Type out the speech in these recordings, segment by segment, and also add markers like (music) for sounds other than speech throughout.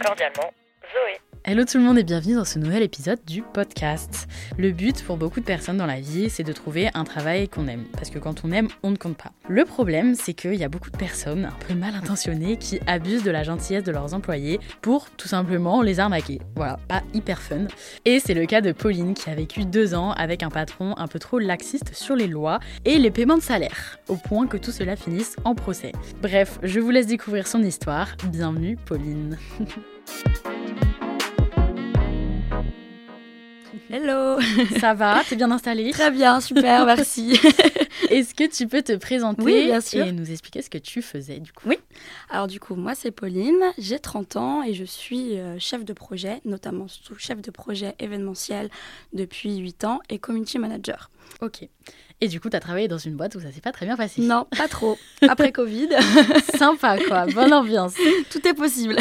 Cordialement, Zoé. Hello tout le monde et bienvenue dans ce nouvel épisode du podcast. Le but pour beaucoup de personnes dans la vie, c'est de trouver un travail qu'on aime. Parce que quand on aime, on ne compte pas. Le problème, c'est qu'il y a beaucoup de personnes un peu mal intentionnées qui abusent de la gentillesse de leurs employés pour tout simplement les arnaquer. Voilà, pas hyper fun. Et c'est le cas de Pauline qui a vécu deux ans avec un patron un peu trop laxiste sur les lois et les paiements de salaire, au point que tout cela finisse en procès. Bref, je vous laisse découvrir son histoire. Bienvenue Pauline. (laughs) Hello Ça va T'es bien installée? Très bien, super, (laughs) merci. Est-ce que tu peux te présenter Oui, bien sûr. et nous expliquer ce que tu faisais du coup? Oui. Alors du coup, moi c'est Pauline, j'ai 30 ans et je suis euh, chef de projet, notamment sous chef de projet événementiel depuis 8 ans et community manager. Ok. Et du coup, tu as travaillé dans une boîte où ça s'est pas très bien passé? Non, pas trop. (laughs) Après Covid, Sympa quoi, bonne ambiance. tout est possible.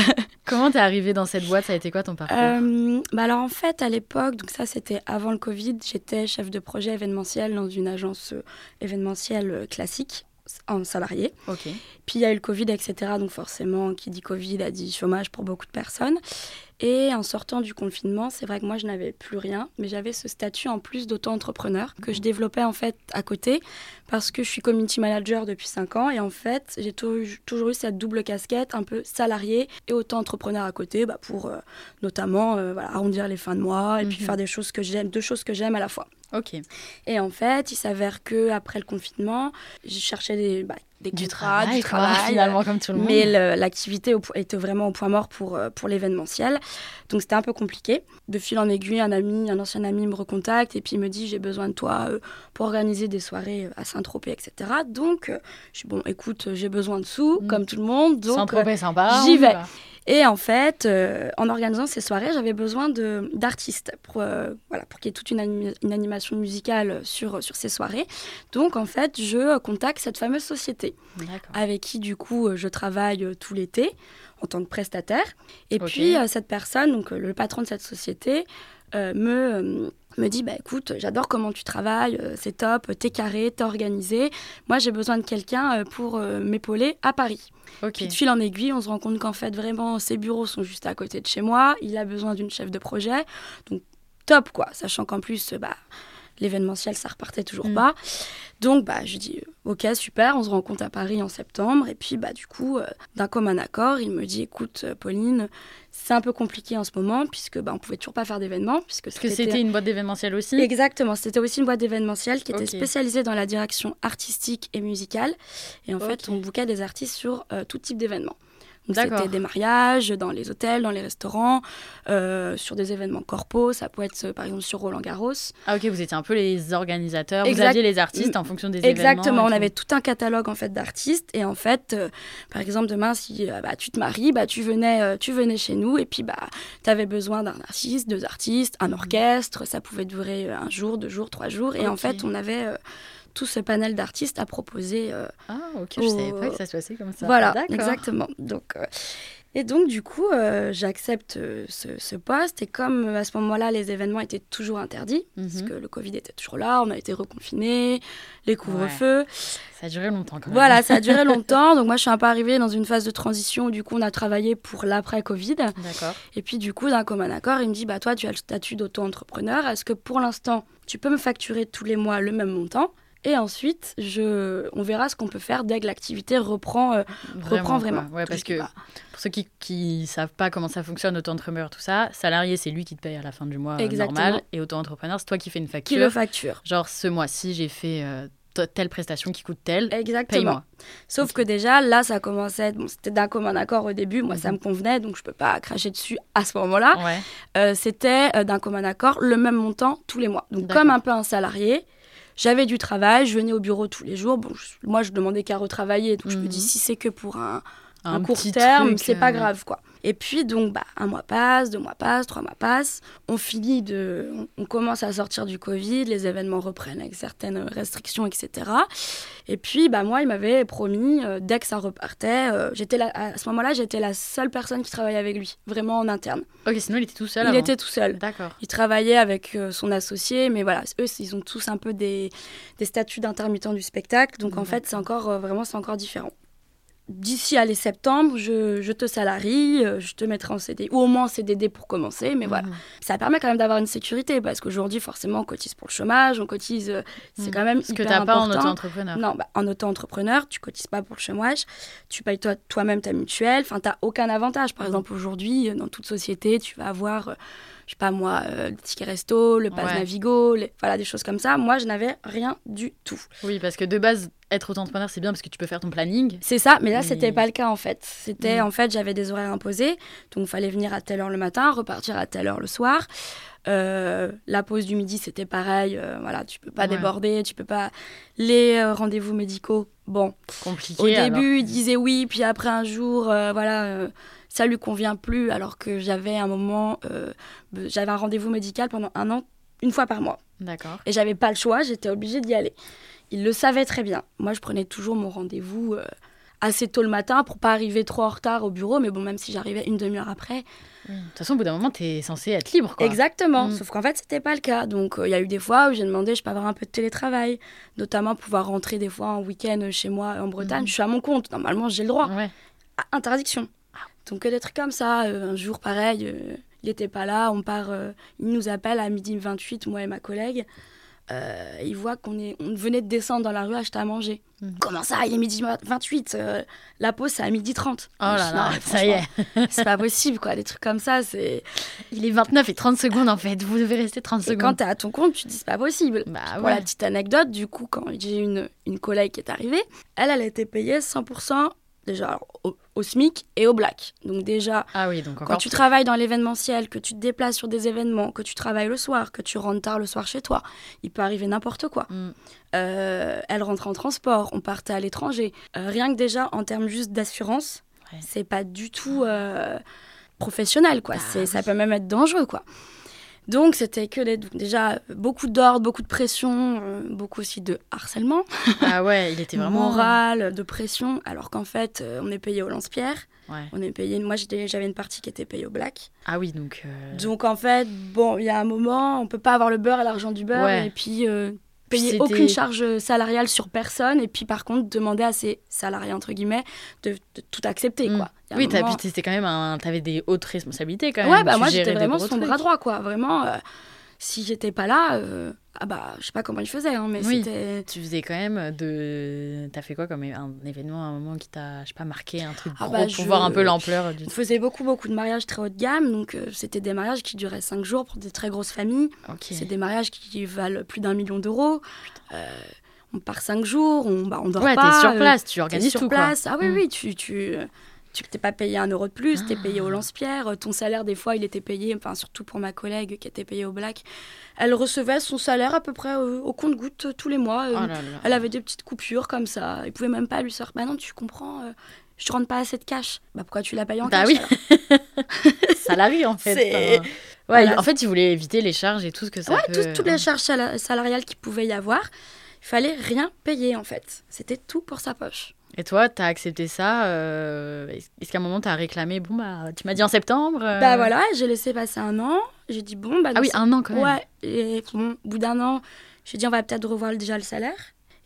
Comment t'es arrivée dans cette boîte? Ça a été quoi ton parcours? Euh, bah alors en fait, à l'époque, donc ça c'était avant le Covid, j'étais chef de projet événementiel dans une agence euh, événementielle euh, classique en salarié. Ok. Puis il y a eu le Covid, etc. Donc forcément, qui dit Covid a dit chômage pour beaucoup de personnes. Et en sortant du confinement, c'est vrai que moi, je n'avais plus rien, mais j'avais ce statut en plus d'auto-entrepreneur que je développais en fait à côté parce que je suis community manager depuis 5 ans et en fait, j'ai tou- toujours eu cette double casquette, un peu salarié et auto-entrepreneur à côté bah, pour euh, notamment euh, voilà, arrondir les fins de mois et puis Mhm. faire des choses que j'aime, deux choses que j'aime à la fois. Ok. Et en fait, il s'avère que après le confinement, j'ai cherché des, bah, des Du contrats, travail, du quoi, travail, finalement, comme tout le monde. mais l'activité était vraiment au point mort pour, euh, pour l'événementiel. Donc c'était un peu compliqué. De fil en aiguille, un ami, un ancien ami me recontacte et puis il me dit j'ai besoin de toi euh, pour organiser des soirées euh, à Saint-Tropez, etc. Donc euh, je suis bon, écoute, euh, j'ai besoin de sous, Mm. comme tout le monde. Donc, euh, trop sympa. j'y vais. va. Et en fait, euh, en organisant ces soirées, j'avais besoin d'artistes pour, euh, voilà, pour qu'il y ait toute une, une animation musicale sur, sur ces soirées. Donc, en fait, je contacte cette fameuse société avec qui, du coup, euh, je travaille tout l'été en tant que prestataire. Et puis, cette personne, donc le patron de cette société, me, me dit bah, écoute, j'adore comment tu travailles, euh, c'est top, t'es carré, t'es organisé. Moi, j'ai besoin de quelqu'un euh, pour euh, m'épauler à Paris. Ok. Puis de fil en aiguille, on se rend compte qu'en fait, vraiment, ses bureaux sont juste à côté de chez moi. Il a besoin d'une chef de projet. Donc, top, quoi. Sachant qu'en plus, bah, l'événementiel, ça repartait toujours Mm. pas. Donc, bah, je dis, euh, ok, super, on se rencontre à Paris en septembre. Et puis, bah, du coup, euh, d'un commun accord, il me dit, écoute, euh, Pauline, c'est un peu compliqué en ce moment, puisque bah, on pouvait toujours pas faire d'événements. Puisque Parce que c'était une boîte d'événementiel aussi Exactement, c'était aussi une boîte d'événementiel qui était spécialisée dans la direction artistique et musicale. Et en fait, on bouquait des artistes sur euh, tout type d'événements. C'était des mariages, dans les hôtels, dans les restaurants, euh, sur des événements corpaux. Ça peut être euh, par exemple sur Roland Garros. Ah ok, vous étiez un peu les organisateurs, vous aviez les artistes en fonction des événements. Exactement, on avait tout un catalogue en fait d'artistes. Et en fait, euh, par exemple demain si bah, tu te maries, bah, tu venais, euh, tu venais chez nous et puis bah tu avais besoin d'un artiste, deux artistes, un orchestre, ça pouvait durer un jour, deux jours, trois jours. Et en fait on avait tout ce panel d'artistes à proposer. euh, Ah ok, je savais pas que ça se passait comme ça. voilà, exactement. Donc, euh, et donc, du coup, euh, j'accepte ce, ce poste. Et comme à ce moment-là, les événements étaient toujours interdits, parce Mhm. que le Covid était toujours là, on a été reconfinés, les couvre-feux. Ça a duré longtemps quand même. Voilà, ça a duré (laughs) longtemps. Donc, moi, je suis un peu arrivée dans une phase de transition. où, Du coup, on a travaillé pour l'après-Covid. D'accord. Et puis, du coup, d'un commun accord, il me dit Bah, toi, tu as le statut d'auto-entrepreneur. Est-ce que pour l'instant, tu peux me facturer tous les mois le même montant? Et ensuite, je... on verra ce qu'on peut faire dès que l'activité reprend, euh, reprend vraiment. quoi. Ouais, parce que pour ceux qui ne savent pas comment ça fonctionne, auto-entrepreneur, tout ça, salarié, c'est lui qui te paye à la fin du mois euh, Exactement. normal. Et auto-entrepreneur, c'est toi qui fais une qui facture. le facture Genre, ce mois-ci, j'ai fait euh, telle prestation qui coûte telle. Exactement. Paye-moi. Sauf que déjà, là, ça commençait à être. Bon, c'était d'un commun accord au début. Moi, ça me convenait, donc je peux pas cracher dessus à ce moment-là. Ouais. Euh, c'était d'un commun accord le même montant tous les mois. Donc, comme un peu un salarié, j'avais du travail, je venais au bureau tous les jours. Bon, je- moi, je demandais qu'à retravailler. Donc, je me Mhm. dis, si c'est que pour un, un, Un court terme, c'est pas euh, grave, quoi. Et puis, donc, bah, un mois passe, deux mois passent, trois mois passent. On finit de. On on commence à sortir du Covid, les événements reprennent avec certaines restrictions, etc. Et puis, bah, moi, il m'avait promis, euh, dès que ça repartait, euh, j'étais là, à ce moment-là, j'étais la seule personne qui travaillait avec lui, vraiment en interne. Ok, sinon il était tout seul il avant. était tout seul. D'accord. Il travaillait avec euh, son associé, mais voilà, eux, ils ont tous un peu des, des statuts d'intermittents du spectacle. Donc en fait, c'est encore vraiment, c'est encore différent. D'ici à les septembre, je, je te salarie, euh, je te mettrai en CDI, ou au moins en CDD pour commencer, mais voilà. Mhm. Ça permet quand même d'avoir une sécurité, parce qu'aujourd'hui, forcément, on cotise pour le chômage, on cotise, euh, c'est Mhm. quand même Ce que hyper t'as pas en auto-entrepreneur. Non, bah, en auto-entrepreneur, tu cotises pas pour le chômage, tu payes toi- toi-même ta mutuelle, enfin, t'as aucun avantage. Par exemple, aujourd'hui, dans toute société, tu vas avoir, euh, je sais pas moi, euh, le ticket resto, le pass Ouais. Navigo, les- voilà, des choses comme ça. Moi, je n'avais rien du tout. Oui, parce que de base, être auto-entrepreneur, c'est bien parce que tu peux faire ton planning. C'est ça, mais là, Mais- c'était pas le cas en fait. C'était Mm. en fait, j'avais des horaires imposés, donc il fallait venir à telle heure le matin, repartir à telle heure le soir. Euh, la pause du midi, c'était pareil. euh, voilà, tu peux pas Ouais. déborder, tu peux pas. Les euh, rendez-vous médicaux, bon, Compliqué. Au alors. début, il disait oui, puis après un jour, voilà, ça lui convient plus, alors que j'avais un moment, euh, j'avais un rendez-vous médical pendant un an, une fois par mois. D'accord. Et j'avais pas le choix, j'étais obligée d'y aller. Il le savait très bien. Moi, je prenais toujours mon rendez-vous euh, assez tôt le matin pour pas arriver trop en retard au bureau, mais bon, même si j'arrivais une demi-heure après. Oui. De toute façon, au bout d'un moment, t'es censé être libre, quoi. Exactement, Mm. sauf qu'en fait, c'était pas le cas. Donc, euh, il y a eu des fois où j'ai demandé, je peux avoir un peu de télétravail, notamment pouvoir rentrer des fois en week-end chez moi en Bretagne. Mhm. Je suis à mon compte, normalement, j'ai le droit. Ouais. Interdiction. Donc des trucs comme ça. euh, un jour, pareil, euh, il n'était pas là. On part, euh, il nous appelle à midi 28, moi et ma collègue. Euh, il voit qu'on est, on venait de descendre dans la rue acheter à manger. Mhm. Comment ça, il est midi 28 euh, La pause, c'est à midi 30. Oh là là, non, ça y est. C'est pas possible, quoi. Des trucs comme ça, c'est. Il est 29 et 30 secondes, en fait. Vous devez rester 30 Et quand secondes. t'es à ton compte, tu te dis c'est pas possible. Bah Pour ouais. la petite anecdote, du coup, quand j'ai une, une collègue qui est arrivée, elle, elle a été payée 100% déjà alors, au, au SMIC et au black. Donc déjà, Ah oui, donc quand tu travailles dans l'événementiel, que tu te déplaces sur des événements, que tu travailles le soir, que tu rentres tard le soir chez toi, il peut arriver n'importe quoi. Mm. Euh, elle rentre en transport, on partait à l'étranger. Euh, rien que déjà en termes juste d'assurance, Ouais. c'est pas du tout euh, professionnel, quoi. Bah c'est, Ça peut même être dangereux, quoi. Donc c'était que des, donc déjà beaucoup d'ordre, beaucoup de pression, euh, beaucoup aussi de harcèlement, Ah ouais, il était vraiment. moral, de pression, alors qu'en fait euh, on est payé au lance-pierre, Ouais. on est payé, moi j'avais une partie qui était payée au black. Ah oui, donc. euh, Donc en fait, bon, il y a un moment, on peut pas avoir le beurre et l'argent du beurre Ouais. et Puis payer aucune charge salariale sur personne et puis par contre demander à ces salariés entre guillemets de, de tout accepter Mm. quoi. Oui, moment- quand même un. T'avais des hautes responsabilités quand même. Ouais, bah Tu moi j'étais vraiment son bras droit quoi, vraiment. euh, si j'étais pas là, euh, ah bah je sais pas comment il faisait, hein, mais Oui. c'était. Tu faisais quand même de. T'as fait quoi comme un événement à un moment qui t'a, je sais pas, marqué un truc Ah gros bah, pour je- voir un peu l'ampleur du On faisait beaucoup beaucoup de mariages très haut de gamme, donc euh, c'était des mariages qui duraient 5 jours pour des très grosses familles. Ok. C'est des mariages qui valent plus d'un million d'euros. Euh, on part 5 jours, on, bah, on dort Ouais, pas. t'es sur euh, place, tu organises sur tout place. Ah oui, Mm. oui, tu, tu, tu t'es pas payé un euro de plus, t'es payé Ah. au lance-pierre. Ton salaire, des fois, il était payé, enfin, surtout pour ma collègue qui était payée au black. Elle recevait son salaire à peu près euh, au compte-goutte euh, tous les mois. euh, Oh là là. Elle avait des petites coupures comme ça. Il pouvait même pas lui sortir. Bah non, tu comprends, euh, je te rentre pas assez de cash. Bah pourquoi tu la payes en Bah cash oui. (laughs) Salarié en fait. Ouais, (laughs) Voilà. en fait, il voulait éviter les charges et tout ce que ça Ouais, peut... toutes les charges sala- salariales qu'il pouvait y avoir, il fallait rien payer en fait. C'était tout pour sa poche. Et toi, t'as accepté ça euh, Est-ce qu'à un moment, t'as réclamé Bon, bah, tu m'as dit en septembre euh, Bah voilà, j'ai laissé passer un an. J'ai dit bon, bah Ah oui, un an quand même. Ouais, et bon, au bout d'un an, j'ai dit on va peut-être revoir déjà le salaire.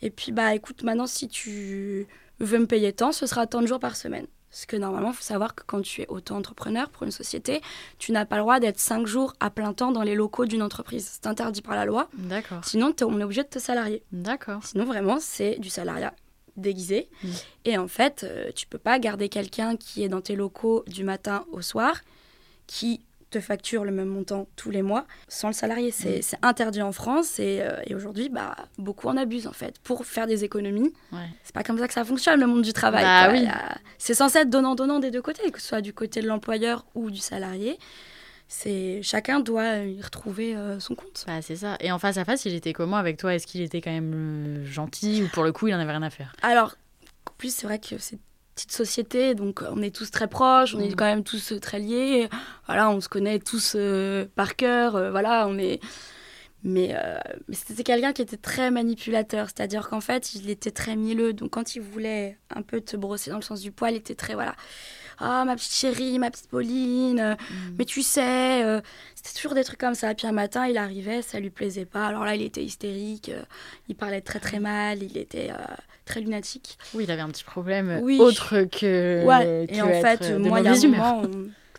Et puis bah écoute, maintenant si tu veux me payer tant, ce sera tant de jours par semaine. Parce que normalement, il faut savoir que quand tu es auto-entrepreneur pour une société, tu n'as pas le droit d'être 5 jours à plein temps dans les locaux d'une entreprise. C'est interdit par la loi. D'accord, Sinon, on est obligé de te salarier. d'accord. Sinon, vraiment, c'est du salariat déguisé. Mm. Et en fait, euh, tu peux pas garder quelqu'un qui est dans tes locaux du matin au soir, qui te facture le même montant tous les mois sans le salarié. C'est c'est interdit en France et, euh, et aujourd'hui, bah, beaucoup en abusent en fait pour faire des économies. Ouais. C'est pas comme ça que ça fonctionne le monde du travail. Bah oui. A- C'est censé être donnant-donnant des deux côtés, que ce soit du côté de l'employeur ou du salarié. C'est chacun doit y retrouver euh, son compte. Bah, c'est ça. Et en face à face, il était comment avec toi? Est-ce qu'il était quand même euh, gentil ou pour le coup, il en avait rien à faire? Alors, en plus, c'est vrai que c'est une petite société, donc on est tous très proches, on est Mhm. quand même tous euh, très liés. Voilà, on se connaît tous euh, par cœur. voilà, on est. Mais, mais c'était quelqu'un qui était très manipulateur, c'est-à-dire qu'en fait, il était très mielleux. Donc, quand il voulait un peu te brosser dans le sens du poil, il était très voilà. Ah, ma petite chérie, ma petite Pauline, euh, mais tu sais, euh, c'était toujours des trucs comme ça. Puis un matin, il arrivait, ça lui plaisait pas. Alors là, il était hystérique, euh, il parlait très très mal, il était euh, très lunatique. Oui, il avait un petit problème Oui. autre que. Ouais, que et en être, fait, moi, il y a un moment, on... tu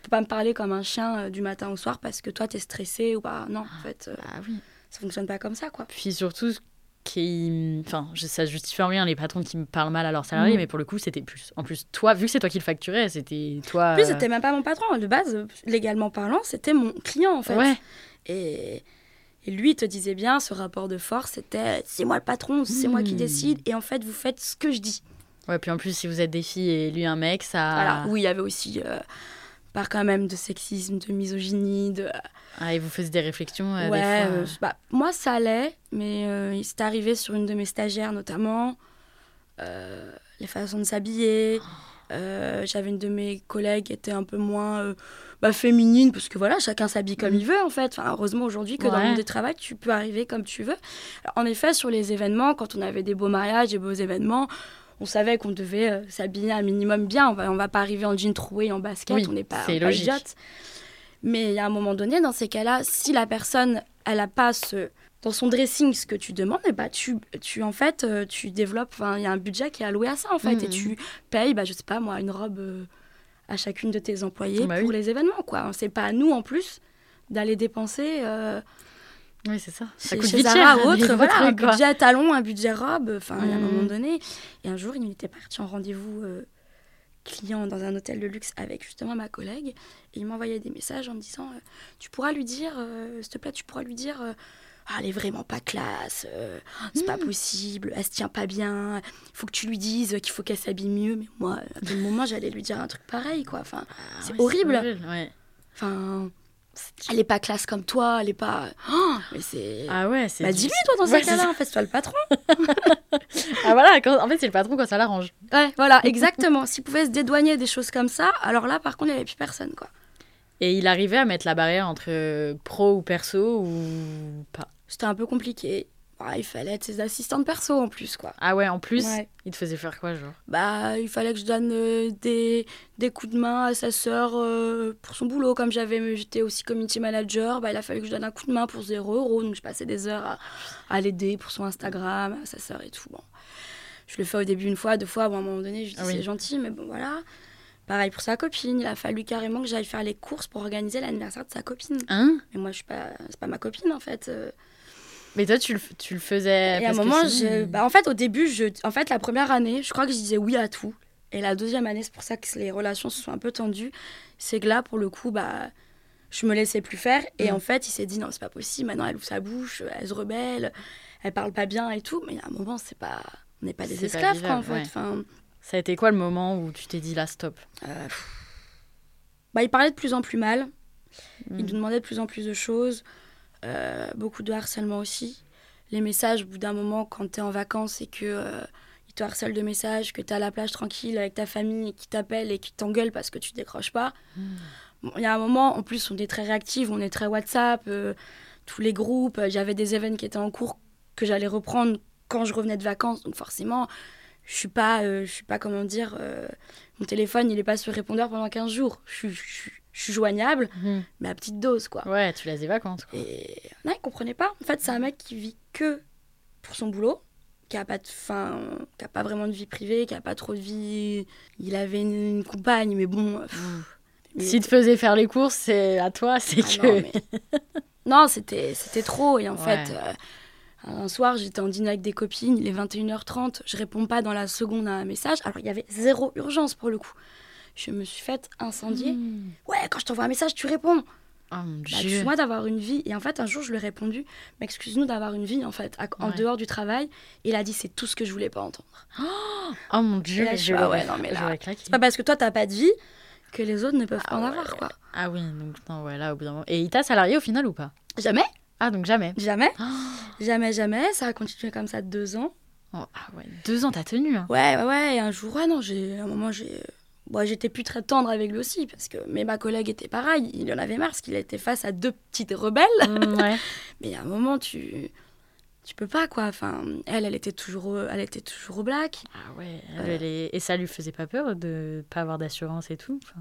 peux pas me parler comme un chien du matin au soir parce que toi, t'es stressé ou pas. Non, en fait, Ah oui. ça fonctionne pas comme ça, quoi. Puis surtout, qui... enfin, ça justifie en rien les patrons qui me parlent mal à leurs salariés, Mm. mais pour le coup, c'était plus. En plus, toi, vu que c'est toi qui le facturais, c'était toi. En plus, c'était même pas mon patron. De base, légalement parlant, c'était mon client, en fait. Ouais. Et, et lui, il te disait bien, ce rapport de force, c'était c'est moi le patron, c'est moi qui Hmm. décide, et en fait, vous faites ce que je dis. Ouais, puis en plus, si vous êtes des filles et lui un mec, ça. Voilà. Oui, il y avait aussi euh, part quand même de sexisme, de misogynie, de. Ah, et vous faisiez des réflexions. euh, ouais, des fois, euh, bah, moi, ça allait, mais euh, il s'est arrivé sur une de mes stagiaires notamment. euh, les façons de s'habiller. Euh, J'avais une de mes collègues qui était un peu moins euh, bah, féminine, parce que voilà, chacun s'habille comme Mm. il veut en fait. Enfin, heureusement aujourd'hui que dans le monde du travail, tu peux arriver comme tu veux. Alors, en effet, sur les événements, quand on avait des beaux mariages, des beaux événements, on savait qu'on devait euh, s'habiller un minimum bien. On va, on va pas arriver en jean troué, en basket, Oui, on n'est pas, logique. idiote. Mais il y a un moment donné, dans ces cas-là, si la personne, elle a pas ce, dans son dressing ce que tu demandes, eh bah, tu, tu, en fait, euh, tu développes, il y a un budget qui est alloué à ça, en fait, et Mhm. tu payes, bah, je sais pas moi, une robe euh, à chacune de tes employés Bah pour oui. les événements, quoi. C'est pas à nous, en plus, d'aller dépenser euh, Oui, c'est ça. Ça chez, coûte chez vite Zara cher. ou autre, voilà, un trucs, quoi. budget talon, un budget robe, enfin, a un moment donné. Et un jour, il était parti en rendez-vous euh, client dans un hôtel de luxe avec justement ma collègue, et il m'envoyait des messages en me disant euh, Tu pourras lui dire, euh, s'il te plaît, tu pourras lui dire. euh, ah, elle est vraiment pas classe, c'est pas possible, elle se tient pas bien, il faut que tu lui dises qu'il faut qu'elle s'habille mieux. Mais moi, à quel moment j'allais lui dire un truc pareil, quoi. Enfin, Ah c'est horrible. ouais. enfin, elle est pas classe comme toi, elle est pas. Oh, mais c'est. Ah ouais, c'est. Bah dis-lui toi dans Ouais, c'est cas-là, en fait, c'est toi le patron. (laughs) Ah voilà, quand- en fait, c'est le patron quand ça l'arrange. Ouais, voilà, exactement. S'il pouvait se dédouaner des choses comme ça, alors là, par contre, il n'y avait plus personne, quoi. Et il arrivait à mettre la barrière entre euh, pro ou perso ou pas? C'était un peu compliqué. Ouais, il fallait être ses assistantes perso en plus, quoi. Ah ouais, en plus, Ouais. il te faisait faire quoi, genre? Bah, il fallait que je donne euh, des, des coups de main à sa sœur euh, pour son boulot. Comme j'avais, j'étais aussi community manager, bah, il a fallu que je donne un coup de main pour 0 euros. Donc, je passais des heures à, à l'aider pour son Instagram, à sa sœur et tout. Bon. Je le fais au début une fois, deux fois. Bon, à un moment donné, je dis Ah oui. c'est gentil, mais bon, voilà. Pareil pour sa copine. Il a fallu carrément que j'aille faire les courses pour organiser l'anniversaire de sa copine. Hein? Mais moi, je suis pas, c'est pas ma copine en fait. Mais toi, tu le, tu le faisais. Et à un moment, je... bah, en fait, au début, je... en fait, la première année, je crois que je disais oui à tout. Et la deuxième année, c'est pour ça que les relations se sont un peu tendues. C'est que là, pour le coup, bah, je me laissais plus faire. Et Mm. en fait, il s'est dit non, c'est pas possible. Maintenant, elle ouvre sa bouche, elle se rebelle, elle parle pas bien et tout. Mais à un moment, c'est pas, on n'est pas des pas esclaves, quoi, en fait. Enfin, Ça a été quoi le moment où tu t'es dit là, stop? Euh, bah, il parlait de plus en plus mal. Mm. Il nous demandait de plus en plus de choses. Euh, beaucoup de harcèlement aussi. Les messages, au bout d'un moment, quand tu es en vacances et que euh, il te harcèle de messages, que tu es à la plage tranquille avec ta famille et qui t'appelle et qui t'engueule parce que tu décroches pas. Bon, Il y a un moment, en plus, on est très réactifs, on est très WhatsApp, euh, tous les groupes. J'avais des événements qui étaient en cours que j'allais reprendre quand je revenais de vacances. Donc forcément, je suis pas, euh, je suis pas comment dire, euh, mon téléphone, il est pas sur répondeur pendant 15 jours. Je suis- je suis- je suis joignable, Mhm. mais à petite dose, quoi. Ouais, tu laisses des vacances. Quoi. Et non, il comprenait pas. En fait, c'est un mec qui vit que pour son boulot, qui a pas de fin, qui a pas vraiment de vie privée, qui a pas trop de vie. Il avait une, une compagne, mais bon. pff, il S'il te faisait faire les courses, c'est à toi, (laughs) c'est ah que. non, mais- (laughs) non, c'était c'était trop. Et en Ouais. fait, euh, un soir, j'étais en dîner avec des copines, il est 21h30, je réponds pas dans la seconde à un message. Alors, il y avait zéro urgence pour le coup. Je me suis faite incendier. Mm. Ouais, quand je t'envoie un message, tu réponds. Oh mon Bah, dieu. excuse-moi d'avoir une vie. Et en fait, un jour, je lui ai répondu, mais excuse-nous d'avoir une vie, en fait, à- en Ouais. dehors du travail. Et il a dit, c'est tout ce que je voulais pas entendre. Oh mon dieu. Là, je ah ouais, non, mais là. C'est pas parce que toi, t'as pas de vie que les autres ne peuvent Ah pas en avoir, quoi. Ah oui, donc non, ouais, là, au bout d'un moment. Et il t'a salarié au final ou pas? Jamais, Ah, donc jamais. jamais, Oh, jamais, jamais. Ça a continué comme ça deux ans. ah ouais, deux ans t'as tenu. Hein. Ouais, ouais, ouais. Et un jour, ouais, non, j'ai, à un moment, j'ai. Bon, j'étais plus très tendre avec lui aussi, parce que. Mais ma collègue était pareil, il en avait marre, parce qu'il était face à deux petites rebelles. Mm, ouais. (laughs) Mais à un moment, tu. Tu peux pas, quoi. Enfin, elle, elle était toujours, au- elle était toujours au black. Ah ouais. elle, elle est- Et ça lui faisait pas peur de pas avoir d'assurance et tout Enfin,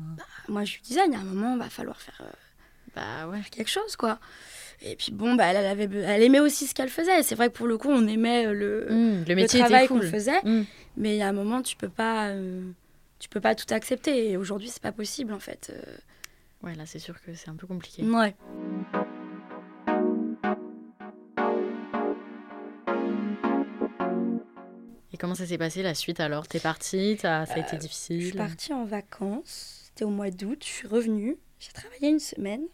Moi, je lui disais, il y a un moment, va falloir faire euh, Bah ouais. quelque chose, quoi. Et puis, bon, bah, elle, elle, avait, elle aimait aussi ce qu'elle faisait. C'est vrai que pour le coup, on aimait euh, le, Mm, le le métier travail était qu'on faisait. Mm. Mais il y a un moment, tu peux pas. euh, tu peux pas tout accepter. Et aujourd'hui, c'est pas possible, en fait. Euh, Ouais, là c'est sûr que c'est un peu compliqué. Ouais. Et comment ça s'est passé la suite alors? T'es partie? T'as- Ça a été Je difficile? suis partie en vacances. C'était au mois d'août. Je suis revenue. J'ai travaillé une semaine.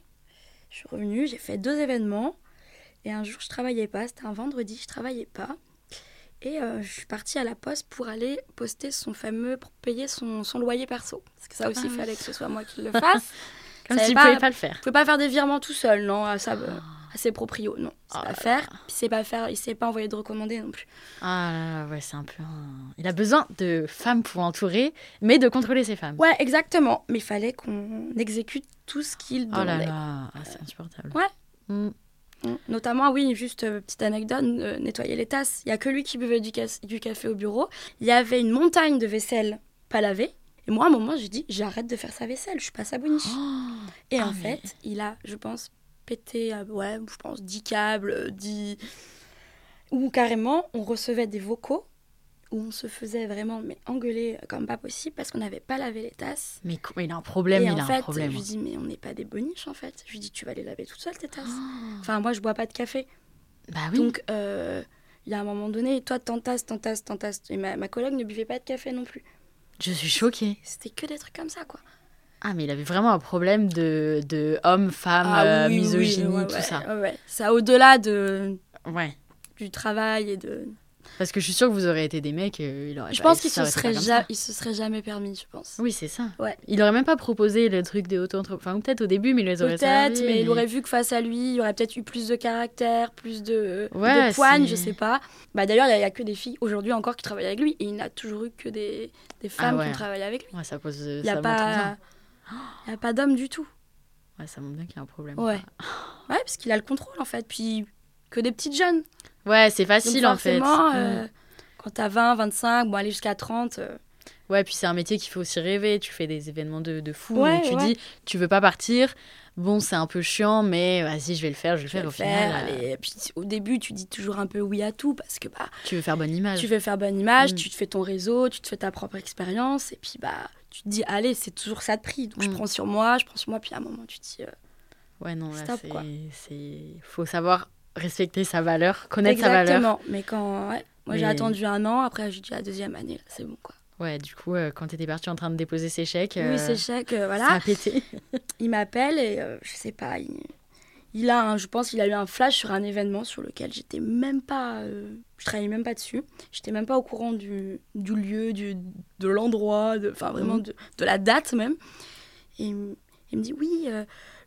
Je suis revenue. J'ai fait deux événements. Et un jour, je travaillais pas. C'était un vendredi. Je travaillais pas. Et euh, je suis partie à la poste pour aller poster son fameux. pour payer son, son loyer perso. Parce que ça aussi, Ah il oui. fallait que ce soit moi qui le (laughs) fasse. Comme si pas- pouvais pas le faire. Vous pouvez pas faire des virements tout seul, non à, sa, à ses proprios, non. C'est Oh pas faire. Puis c'est pas faire. Il sait pas envoyer de recommandés non plus. Ah là là, ouais, c'est un peu un... Il a besoin de femmes pour entourer, mais de contrôler ses femmes. Ouais, exactement. Mais il fallait qu'on exécute tout ce qu'il Oh là demandait. là, ah, c'est insupportable. Ouais. Mm. Mm. Notamment, oui, juste euh, petite anecdote, euh, nettoyer les tasses. Il y a que lui qui buvait du, café au bureau. Il y avait une montagne de vaisselle pas lavée. Et moi, à un moment, j'ai dit, j'arrête de faire sa vaisselle, je suis pas sa boniche. Oh, et ah, en mais- fait, il a, je pense, pété, euh, ouais, je pense, 10 câbles, euh, 10... Ou carrément, on recevait des vocaux où on se faisait vraiment mais engueuler comme pas possible parce qu'on n'avait pas lavé les tasses. mais il a un problème, et il en a fait, un problème. je lui dis, mais on n'est pas des boniches en fait. Je lui dis, tu vas les laver toute seule tes tasses. Oh. Enfin, moi, je bois pas de café. Bah oui. Donc, euh, il y a un moment donné, toi, t'entasses, t'entasses, t'entasses. Et ma, ma collègue ne buvait pas de café non plus. Je suis choquée. C'était que des trucs comme ça, quoi. Ah, mais il avait vraiment un problème de, de homme, femme, Ah euh, oui, oui, oui, misogynie, ouais, tout ouais, ça. ouais, ouais. Ça, au-delà de, Ouais. du travail et de... Parce que je suis sûre que vous auraient été des mecs, euh, il aurait Je pas- pense qu'il se, serait ja- il se serait jamais permis, je pense. Oui, c'est ça. Ouais. Il aurait même pas proposé le truc des auto-entrepreneurs. Enfin, peut-être au début, mais il les aurait Peut-être, mais il aurait vu que face à lui, il y aurait peut-être eu plus de caractère, plus de, Ouais, de poigne, je sais pas. Bah, D'ailleurs, il n'y a, que des filles aujourd'hui encore qui travaillent avec lui et il n'a toujours eu que des, des femmes ouais. qui ont travaillé avec lui. Ouais, ça pose. Il n'y a pas, (gasps) a pas d'homme du tout. Ouais, ça montre bien qu'il y a un problème. Ouais. Ouais, parce qu'il a le contrôle en fait. Puis que des petites jeunes. Ouais, c'est Donc facile en fait. Mm. euh, quand t'as 20, 25, bon, aller jusqu'à 30. euh, Ouais, puis c'est un métier qu'il faut aussi rêver. Tu fais des événements de, de fou. Ouais, donc tu ouais. dis, tu veux pas partir. Bon, c'est un peu chiant, mais vas-y, je vais le faire, je vais le je faire. Au final, euh, allez. Et puis au début, tu dis toujours un peu oui à tout parce que bah, tu veux faire bonne image. tu veux faire bonne image, Mm. tu te fais ton réseau, tu te fais ta propre expérience. Et puis bah, tu te dis, allez, c'est toujours ça de prix. Donc je Mm. prends sur moi, je prends sur moi. Puis à un moment, tu te dis, euh, Ouais, non, là, c'est- Faut savoir respecter sa valeur, connaître sa valeur. exactement. Mais quand, ouais, moi j'ai attendu un an, après j'ai dit la deuxième année, là, c'est bon quoi. Ouais, du coup, euh, quand t'étais parti en train de déposer ses chèques, euh, Oui, c'est chèque, euh, voilà. ça a pété. (laughs) il m'appelle et euh, je sais pas, il, il a, un- je pense, qu'il a eu un flash sur un événement sur lequel j'étais même pas, euh, je travaillais même pas dessus, j'étais même pas au courant du, du lieu, du, de l'endroit, de, enfin vraiment Mhm. de, de la date même. Et il, me- il dit oui,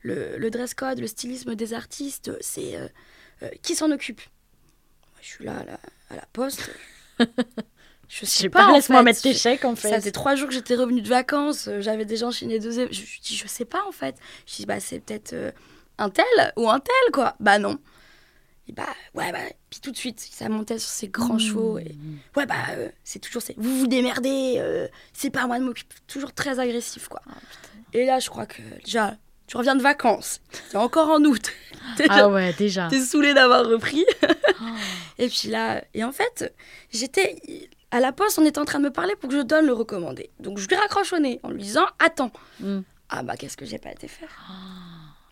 le, le dress code, le stylisme des artistes, c'est euh, qui s'en occupe Moi, Je suis là à la, à la poste. (laughs) Je Je sais sais pas, laisse-moi mettre tes chèques en ça fait. faisait trois jours que j'étais revenue de vacances, euh, j'avais déjà enchaîné deux Je, je dis, je sais pas en fait. Je dis, bah c'est peut-être euh, un tel ou un tel quoi. Bah non. Et bah ouais, bah. Puis tout de suite, ça montait sur ses grands chevaux. Et ouais, bah euh, c'est toujours, c'est vous vous démerdez, c'est pas à moi de m'occuper. Toujours très agressif quoi. et là, je crois que déjà, tu reviens de vacances, c'est encore en août. (laughs) Ah ouais, déjà. T'es saoulé d'avoir repris. (laughs) (laughs) et puis là, et en fait, j'étais à la poste, on était en train de me parler pour que je donne le recommandé. Donc je lui raccroche au nez en lui disant Attends. Mm. Ah bah qu'est-ce que j'ai pas été faire?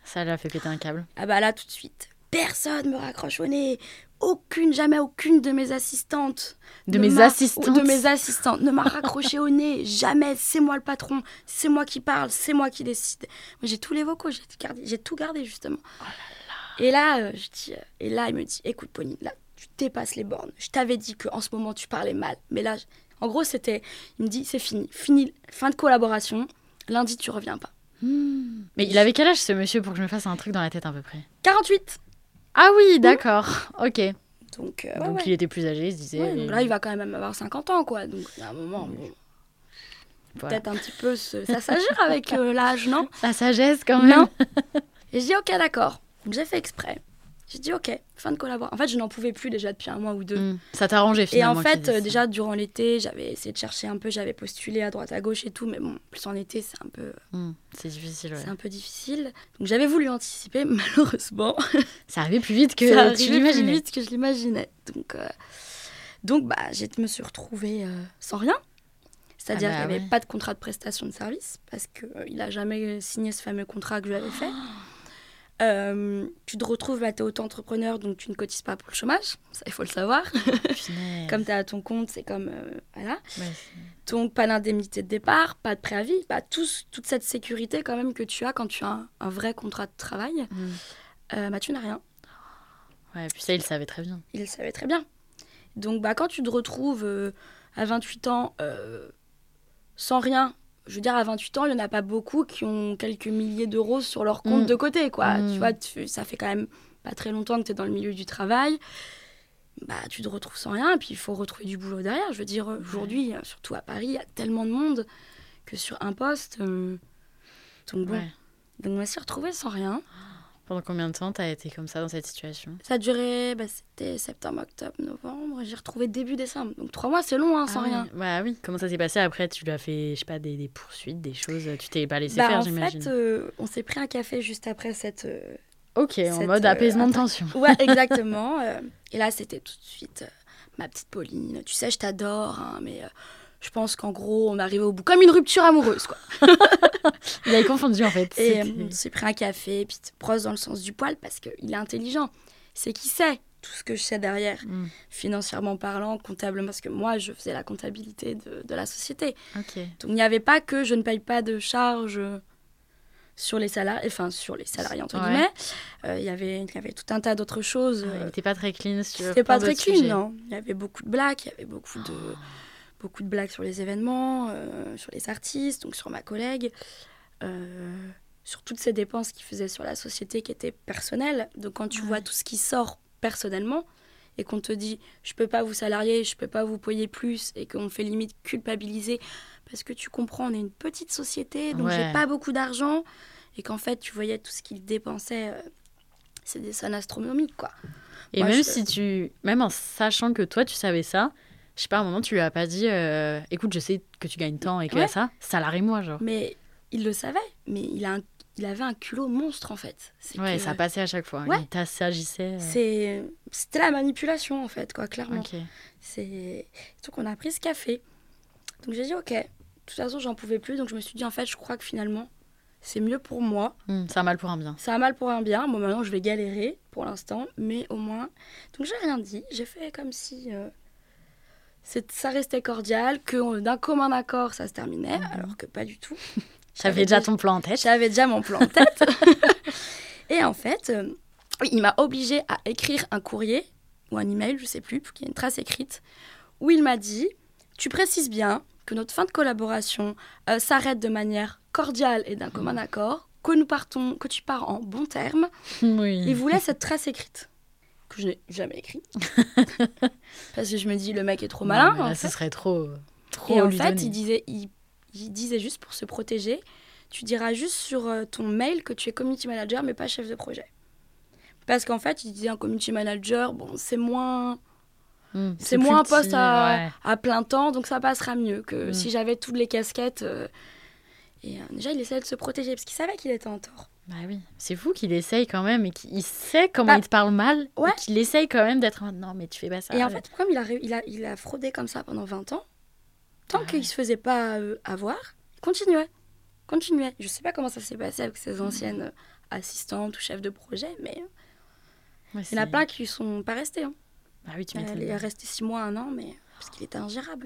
Ça l'a fait péter un câble. Ah bah là tout de suite, personne me raccroche au nez. Aucune, jamais aucune de mes assistantes. De mes assistantes. De mes assistantes ne m'a raccroché au nez. Jamais. C'est moi le patron. C'est moi qui parle. C'est moi qui décide. J'ai tous les vocaux. J'ai tout gardé, j'ai tout gardé justement. Et là, euh, je dis, euh, et là, il me dit, écoute, Pauline, là, tu dépasses les bornes. Je t'avais dit que en ce moment, tu parlais mal. Mais là, en gros, c'était, il me dit, c'est fini, fini, fin de collaboration. Lundi, tu reviens pas. Hmm. Mais il avait quel âge ce monsieur pour que je me fasse un truc dans la tête à peu près? 48. Ah oui, d'accord. Ok. Donc, euh, ouais, Donc ouais. il était plus âgé, il se disait. Ouais, donc là, il va quand même avoir 50 ans, quoi. Donc, à un moment, bon, voilà. peut-être un petit peu se- s'assagir avec euh, l'âge, non? (laughs) La sagesse quand même. Non. (laughs) Et je dis, ok, d'accord. Donc, j'ai fait exprès. J'ai dit, ok, fin de collaboration. En fait, je n'en pouvais plus déjà depuis un mois ou deux. Hmm. Ça t'arrangeait Et finalement. en qu'il fait, euh, déjà, durant l'été, j'avais essayé de chercher un peu, j'avais postulé à droite à gauche et tout, mais bon, plus en été, c'est un peu, Hmm. C'est difficile. ouais. c'est un peu difficile. Donc, j'avais voulu anticiper, (laughs) malheureusement. Ça arrivait plus vite que ça tu arrivait plus vite que je l'imaginais. Donc, euh, donc bah, je me suis retrouvée euh, sans rien. C'est-à-dire Ah bah qu'il n'y avait ouais. pas de contrat de prestation de service parce qu'il n'a jamais signé ce fameux contrat que je lui avais fait. Euh, tu te retrouves, bah, tu es auto-entrepreneur, donc tu ne cotises pas pour le chômage. Ça, il faut le savoir. (laughs) Comme tu es à ton compte, c'est comme. euh, voilà. Ouais, Donc, pas d'indemnité de départ, pas de préavis, pas tous- toute cette sécurité quand même que tu as quand tu as un, un vrai contrat de travail. Hmm. Euh, bah, tu n'as rien. Ouais, puis ça, il le savait très bien. il le savait très bien. Donc, bah, quand tu te retrouves à 28 ans sans rien, je veux dire, à 28 ans, il n'y en a pas beaucoup qui ont quelques milliers d'euros sur leur compte Mm. de côté, quoi. Mm. Tu vois, tu- ça fait quand même pas très longtemps que tu es dans le milieu du travail. Bah, tu te retrouves sans rien, et puis il faut retrouver du boulot derrière. Je veux dire, aujourd'hui, surtout à Paris, il y a tellement de monde que sur un poste. euh, Donc, bon. Ouais. Donc, on va s'y retrouver sans rien. Pendant combien de temps t'as été comme ça dans cette situation? Ça a duré, bah, c'était septembre, octobre, novembre. J'ai retrouvé début décembre. Donc trois mois, c'est long, hein, sans Ah rien. ouais. Bah oui. Comment ça s'est passé après? Tu lui as fait, je sais pas, des, des poursuites, des choses. Tu t'es pas laissé Bah, faire, en j'imagine? fait, euh, on s'est pris un café juste après cette. euh, ok, en mode euh, apaisement de tension. Ouais, (laughs) exactement. et là, c'était tout de suite ma petite Pauline. Tu sais, je t'adore, hein, mais je pense qu'en gros, on est arrivé au bout comme une rupture amoureuse, quoi. (laughs) Il avait confondu en fait. Et euh, on s'est pris un café, puis brosse dans le sens du poil parce qu'il est intelligent. C'est qui sait tout ce que je sais derrière, Mm. financièrement parlant, comptablement, parce que moi, je faisais la comptabilité de, de la société. Donc il n'y avait pas que je ne paye pas de charges sur les salariés, enfin sur les salariés entre Ouais. guillemets. Euh, il y avait, il y avait tout un tas d'autres choses. Ah, il euh, était pas très clean sur. C'était pas très clean, non. Il y avait beaucoup de blagues, il y avait beaucoup de, beaucoup de blagues sur les événements, euh, sur les artistes, donc sur ma collègue, euh, sur toutes ces dépenses qu'il faisait sur la société qui étaient personnelles. Donc quand tu Ouais. vois tout ce qui sort personnellement et qu'on te dit je peux pas vous salarier, je peux pas vous payer plus et qu'on fait limite culpabiliser parce que tu comprends, on est une petite société donc Ouais. j'ai pas beaucoup d'argent et qu'en fait tu voyais tout ce qu'il dépensait, euh, c'est des sommes astronomiques quoi. Et Moi, même je- si tu. Même en sachant que toi, tu savais ça, je sais pas, à un moment, tu lui as pas dit euh, écoute, je sais que tu gagnes tant et que Ouais. ça, salarie-moi, genre. Mais il le savait, mais il, a un- il avait un culot monstre en fait. Ouais, que ça passait à chaque fois. Ouais. Il t'assagissait. euh, c'est- C'était la manipulation en fait, quoi, clairement. Ok. C'est donc on a pris ce café. Donc j'ai dit ok. De toute façon, j'en pouvais plus, donc je me suis dit en fait, je crois que finalement, c'est mieux pour moi. Hmm, c'est un mal pour un bien. C'est un mal pour un bien. Bon, maintenant, je vais galérer pour l'instant, mais au moins. Donc j'ai rien dit. J'ai fait comme si euh, ça restait cordial, que d'un commun accord, ça se terminait, Mhm. alors que pas du tout. (laughs) J'avais déjà ton plan en tête. J'avais déjà mon plan en tête. (laughs) et en fait, euh, il m'a obligé à écrire un courrier ou un email, je sais plus, pour qu'il y ait une trace écrite, où il m'a dit Tu précises bien que notre fin de collaboration euh, s'arrête de manière cordiale et d'un commun accord, que nous partons, que tu pars en bons termes. Oui. Il voulait cette trace écrite que je n'ai jamais écrite (laughs) parce que je me dis le mec est trop malin. Non, là, ce fait. serait trop. trop Et en lui fait, donner. il disait, il, il disait juste pour se protéger, tu diras juste sur euh, ton mail que tu es community manager, mais pas chef de projet. Parce qu'en fait, il disait un community manager, bon, c'est moins, Hmm, c'est moins un petit, poste à, ouais. à plein temps, donc ça passera mieux que Mm. si j'avais toutes les casquettes. euh, et euh, déjà, il essayait de se protéger parce qu'il savait qu'il était en tort. Bah oui, c'est fou qu'il essaye quand même et qu'il sait comment Bah, il te parle mal ouais. qu'il essaye quand même d'être non mais tu fais pas ça. Et en fait, comme il a, il a, il a fraudé comme ça pendant 20 ans, tant qu'il se faisait pas euh, avoir, il continuait. Continuait. Je sais pas comment ça s'est passé avec ses anciennes euh, assistantes ou chefs de projet, mais Ouais, il y en a plein qui sont pas restés. hein. Ah oui, tu m'étonnes. est restée six mois, un an, mais parce qu'il était ingérable.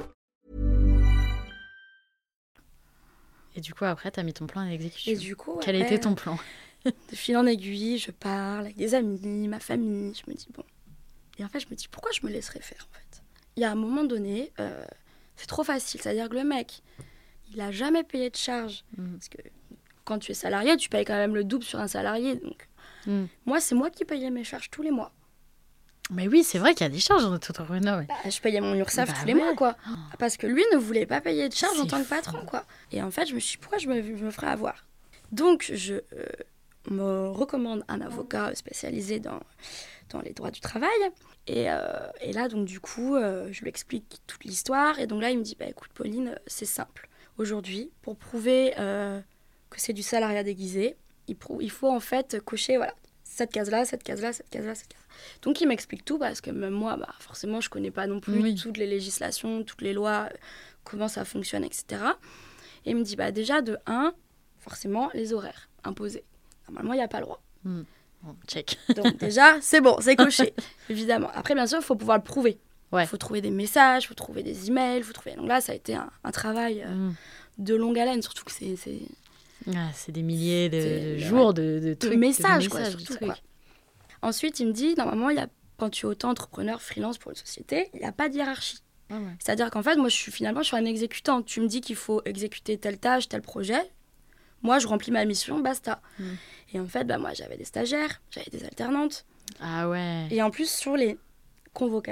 Et du coup, après, t'as mis ton plan en exécution. Et du coup, Quel après, était ton plan (laughs) De fil en aiguille, je parle avec des amis, ma famille. Je me dis, bon. Et en fait, je me dis, pourquoi je me laisserais faire, en fait? Il y a un moment donné, euh, c'est trop facile. C'est-à-dire que le mec, il a jamais payé de charge. Mhm. Parce que quand tu es salarié, tu payes quand même le double sur un salarié. Donc, Mhm. moi, c'est moi qui payais mes charges tous les mois. Mais oui, c'est vrai qu'il y a des charges en entrepreneur. ouais. Bah, je payais mon URSAF Bah tous les ouais. mois, quoi. Parce que lui ne voulait pas payer de charges en tant que fou. patron, quoi. Et en fait, je me suis dit, pourquoi je me, je me ferais avoir? Donc, je euh, me recommande un avocat spécialisé dans, dans les droits du travail. Et, euh, et là, donc, du coup, euh, je lui explique toute l'histoire. Et donc là, il me dit, bah, écoute, Pauline, c'est simple. Aujourd'hui, pour prouver que c'est du salariat déguisé, il, il faut en fait cocher, voilà, cette case-là, cette case-là, cette case-là, cette case donc il m'explique tout parce que même moi, bah, forcément, je connais pas non plus Oui. toutes les législations, toutes les lois, euh, comment ça fonctionne, etc. Et il me dit, bah déjà, de 1, forcément, les horaires imposés. Normalement, il n'y a pas le droit. Bon, check. Donc (laughs) déjà, c'est bon, c'est coché, évidemment. Après, bien sûr, il faut pouvoir le prouver. Il Ouais. faut trouver des messages, il faut trouver des emails, il faut trouver... Donc là, ça a été un, un travail euh, Mm. de longue haleine, surtout que c'est... c'est- Ah, c'est des milliers de, jours de, de de trucs. messages, quoi, messages, surtout, trucs. quoi. Ensuite, il me dit, normalement, il y a, quand tu es auto-entrepreneur freelance pour une société, il n'y a pas de hiérarchie. Ah ouais. C'est-à-dire qu'en fait, moi, je suis finalement, je suis un exécutant. Tu me dis qu'il faut exécuter telle tâche, tel projet. Moi, je remplis ma mission, basta. Mm. Et en fait, bah, moi, j'avais des stagiaires, j'avais des alternantes. Ah ouais. Et en plus, sur les,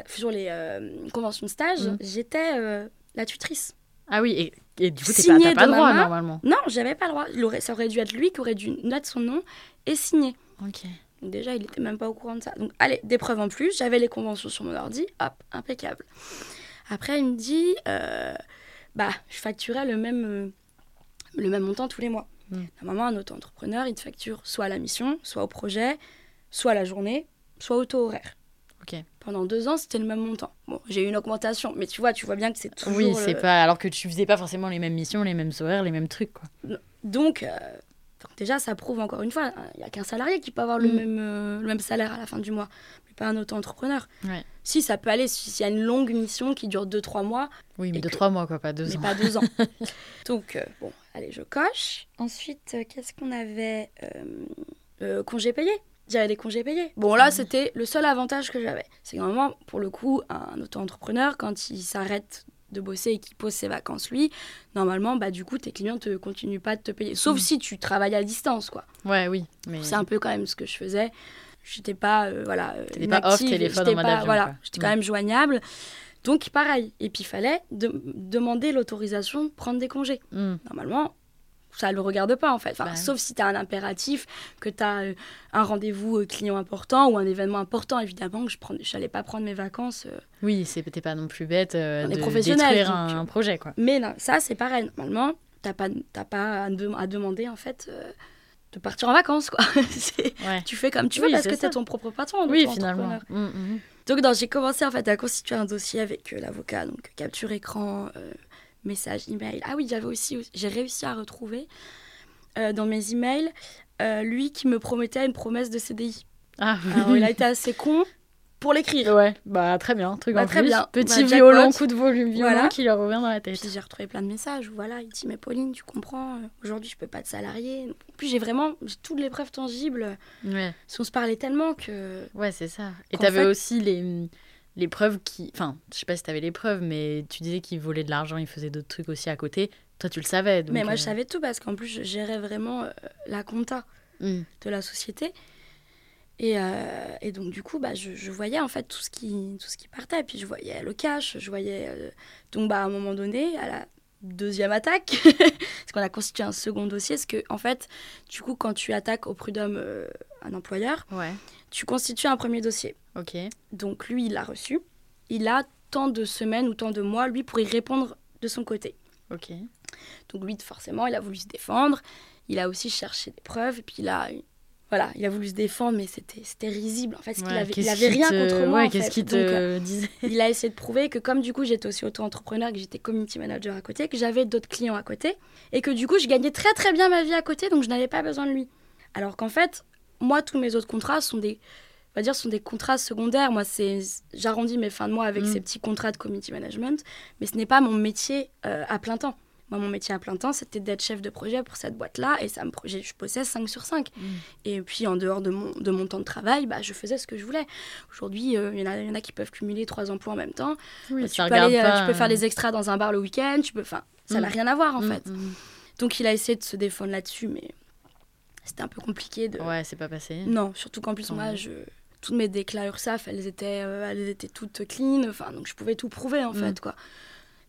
sur les euh, conventions de stage, Mm. j'étais euh, la tutrice. Ah oui, et, et du coup, Signé pas, de droit main. normalement. Non, j'avais pas le droit. Il aurait, ça aurait dû être lui qui aurait dû mettre son nom et signer. Ok. Donc déjà, il était même pas au courant de ça. Donc, allez, des preuves en plus. J'avais les conventions sur mon ordi. Hop, impeccable. Après, il me dit, euh, bah, je facturais le même, euh, le même montant tous les mois. Mm. Normalement, un auto-entrepreneur, il te facture soit à la mission, soit au projet, soit à la journée, soit au taux horaire. Pendant deux ans, c'était le même montant. Bon, j'ai eu une augmentation, mais tu vois, tu vois bien que c'est toujours... Oui, le- c'est pas. Alors que tu faisais pas forcément les mêmes missions, les mêmes horaires, les mêmes trucs, quoi. Donc, euh, déjà, ça prouve encore une fois, hein, il n'y a qu'un salarié qui peut avoir le, Mm. même, euh, le même salaire à la fin du mois, mais pas un auto-entrepreneur. Ouais. Si, ça peut aller, si- s'il y a une longue mission qui dure 2-3 mois, Oui, mais Et de que- trois mois, quoi, pas deux mais ans. pas 2 ans. (laughs) Donc, euh, bon, allez, je coche. Ensuite, euh, qu'est-ce qu'on avait Euh, euh, Congés payés? J'avais des congés payés. Bon, là, c'était le seul avantage que j'avais. C'est que normalement, pour le coup, un auto-entrepreneur, quand il s'arrête de bosser et qu'il pose ses vacances, lui, normalement, bah, du coup, tes clients ne continuent pas de te payer. Sauf Mm. si tu travailles à distance, quoi. Ouais, oui. Mais... C'est un peu quand même ce que je faisais. J'étais pas, euh, voilà, euh, T'étais pas off téléphone j'étais en mode pas- avion, Voilà, j'étais quand Mm. même joignable. Donc pareil. Et puis il fallait de- demander l'autorisation de prendre des congés. Normalement, ça le regarde pas en fait. Enfin, Bah oui. sauf si tu as un impératif, que tu as un rendez-vous euh, client important ou un événement important, évidemment que je prends, j'allais pas prendre mes vacances. euh. Oui, c'est t'es pas non plus bête euh, de professionnel, donc, un, euh, projet, quoi. Mais non, ça c'est pareil. Normalement, t'as pas, t'as pas à, de- à demander en fait euh, de partir en vacances quoi. (laughs) C'est- Ouais. tu fais comme tu Oui, veux parce c'est que t'es ton propre patron. Oui, finalement. Hmm, hmm. Donc j'ai commencé en fait à constituer un dossier avec euh, l'avocat, donc capture écran, euh, message, email. Ah oui, j'avais aussi, j'ai réussi à retrouver euh, dans mes emails euh, lui qui me promettait une promesse de CDI. Ah, Alors il a été assez con pour l'écrire. Ouais, bah très bien, truc Bah, en très plus. bien. Petit Bah, violon, coup de volume violent Voilà. qui leur revient dans la tête. Puis j'ai retrouvé plein de messages où voilà, il dit mais Pauline, tu comprends, euh, aujourd'hui je peux pas te salarier. En plus j'ai vraiment j'ai toutes les preuves tangibles. Ouais, Si on se parlait tellement que ouais c'est ça. Et t'avais fait- aussi les, les preuves qui. Enfin, je sais pas si t'avais les preuves, mais tu disais qu'il volait de l'argent, il faisait d'autres trucs aussi à côté. Toi, tu le savais. Donc, mais moi je euh, savais tout parce qu'en plus je gérais vraiment euh, la compta. hmm. de la société. Et, euh, et donc, du coup, bah, je, je voyais en fait tout ce, qui, tout ce qui partait. Puis je voyais le cash, je voyais. euh, donc, bah, à un moment donné, à la deuxième attaque, (laughs) parce qu'on a constitué un second dossier, parce que, en fait, du coup, quand tu attaques au prud'homme euh, un employeur, Ouais. tu constitues un premier dossier. Ok. Donc lui, il l'a reçu. Il a tant de semaines ou tant de mois, lui, pour y répondre de son côté. Ok. Donc lui, forcément, il a voulu se défendre. Il a aussi cherché des preuves. Et puis il a, voilà, il a voulu se défendre, mais c'était, c'était risible. En fait, qu'il Ouais, avait, il avait rien te- contre moi. Ouais, qu'est-ce fait. qui te Donc, euh, disait (laughs) il a essayé de prouver que comme du coup j'étais aussi auto-entrepreneur, que j'étais community manager à côté, que j'avais d'autres clients à côté, et que du coup je gagnais très très bien ma vie à côté, donc je n'avais pas besoin de lui. Alors qu'en fait, moi tous mes autres contrats sont des, on va dire, sont des contrats secondaires. Moi c'est, j'arrondis mes fins de mois avec Mm. ces petits contrats de community management, mais ce n'est pas mon métier euh, à plein temps. Moi, mon métier à plein temps, c'était d'être chef de projet pour cette boîte-là, et ça me, je bossais 5 sur 5. Mm. Et puis, en dehors de mon, de mon temps de travail, bah, je faisais ce que je voulais. Aujourd'hui, euh, il y, en a- il y en a qui peuvent cumuler trois emplois en même temps. Oui, Euh, ça tu, peux aller, euh, pas, tu peux faire euh, des extras dans un bar le week-end, tu peux, enfin, ça n'a Mm. rien à voir en fait. Donc il a essayé de se défendre là-dessus, mais c'était un peu compliqué de. Ouais, c'est pas passé. Non, surtout qu'en plus moi, Ouais. je... toutes mes déclats URSAF, elles étaient, euh, elles étaient toutes clean, enfin donc je pouvais tout prouver en Mm. fait quoi.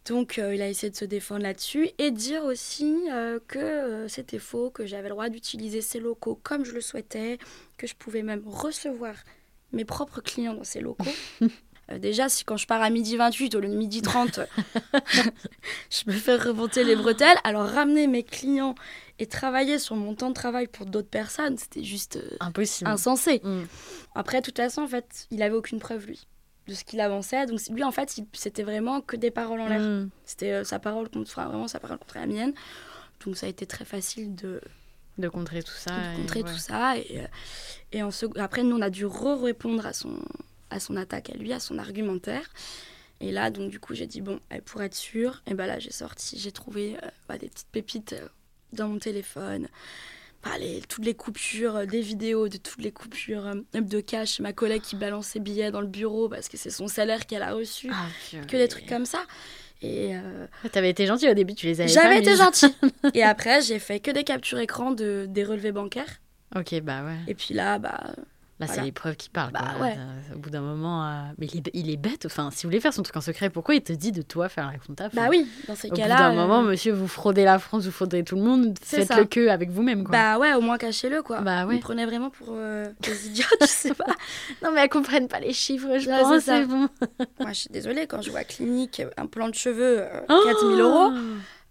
Donc euh, il a essayé de se défendre là-dessus et dire aussi euh, que c'était faux, que j'avais le droit d'utiliser ces locaux comme je le souhaitais, que je pouvais même recevoir mes propres clients dans ces locaux. (laughs) Euh, déjà, si quand je pars à midi 28 au lieu de midi 30, (laughs) (laughs) je me fais remonter les bretelles, alors ramener mes clients et travailler sur mon temps de travail pour d'autres personnes, c'était juste euh, Impossible. insensé. Mm. Après, de toute façon, en fait, il avait aucune preuve, lui, de ce qu'il avançait. Donc, lui, en fait, c'était vraiment que des paroles en l'air. Mm. C'était euh, sa parole contre, enfin, vraiment sa parole contre la mienne. Donc, ça a été très facile de, De contrer tout ça. de et contrer ouais. tout ça. Et, et en sec- après, nous, on a dû re-répondre à son, à son attaque à lui, à son argumentaire. Et là, donc, du coup, j'ai dit, bon, eh, pour être sûre, et ben là, j'ai sorti, j'ai trouvé euh, bah, des petites pépites euh, dans mon téléphone. Bah, les- toutes les coupures, euh, des vidéos de toutes les coupures euh, de cash. Ma collègue qui balance ses billets dans le bureau parce que c'est son salaire qu'elle a reçu. Ah, que des trucs comme ça. Et euh, T'avais été gentil au début, tu les avais j'avais été gentille. (laughs) et après, j'ai fait que des captures écran de, des relevés bancaires. Ok, bah ouais. Et puis là, bah, Là, c'est Voilà. les preuves qui parlent. Bah quoi. ouais. Euh, Au bout d'un moment, euh, mais il est, il est bête. Enfin, si vous voulez faire son truc en secret, pourquoi il te dit de toi faire la compta bah oui, dans ces Au bout cas-là. d'un euh, moment, monsieur, vous fraudez la France, vous fraudez tout le monde. C'est Faites ça. le que avec vous-même, quoi. Bah ouais, au moins cachez-le quoi. Bah ouais. Me prenaient vraiment pour euh, des idiotes, (laughs) je sais pas. Non, mais elles comprennent pas les chiffres, je Ouais, pense, c'est c'est bon. Moi, je suis désolée, quand je vois clinique, un plan de cheveux, euh, Oh 4000 euros,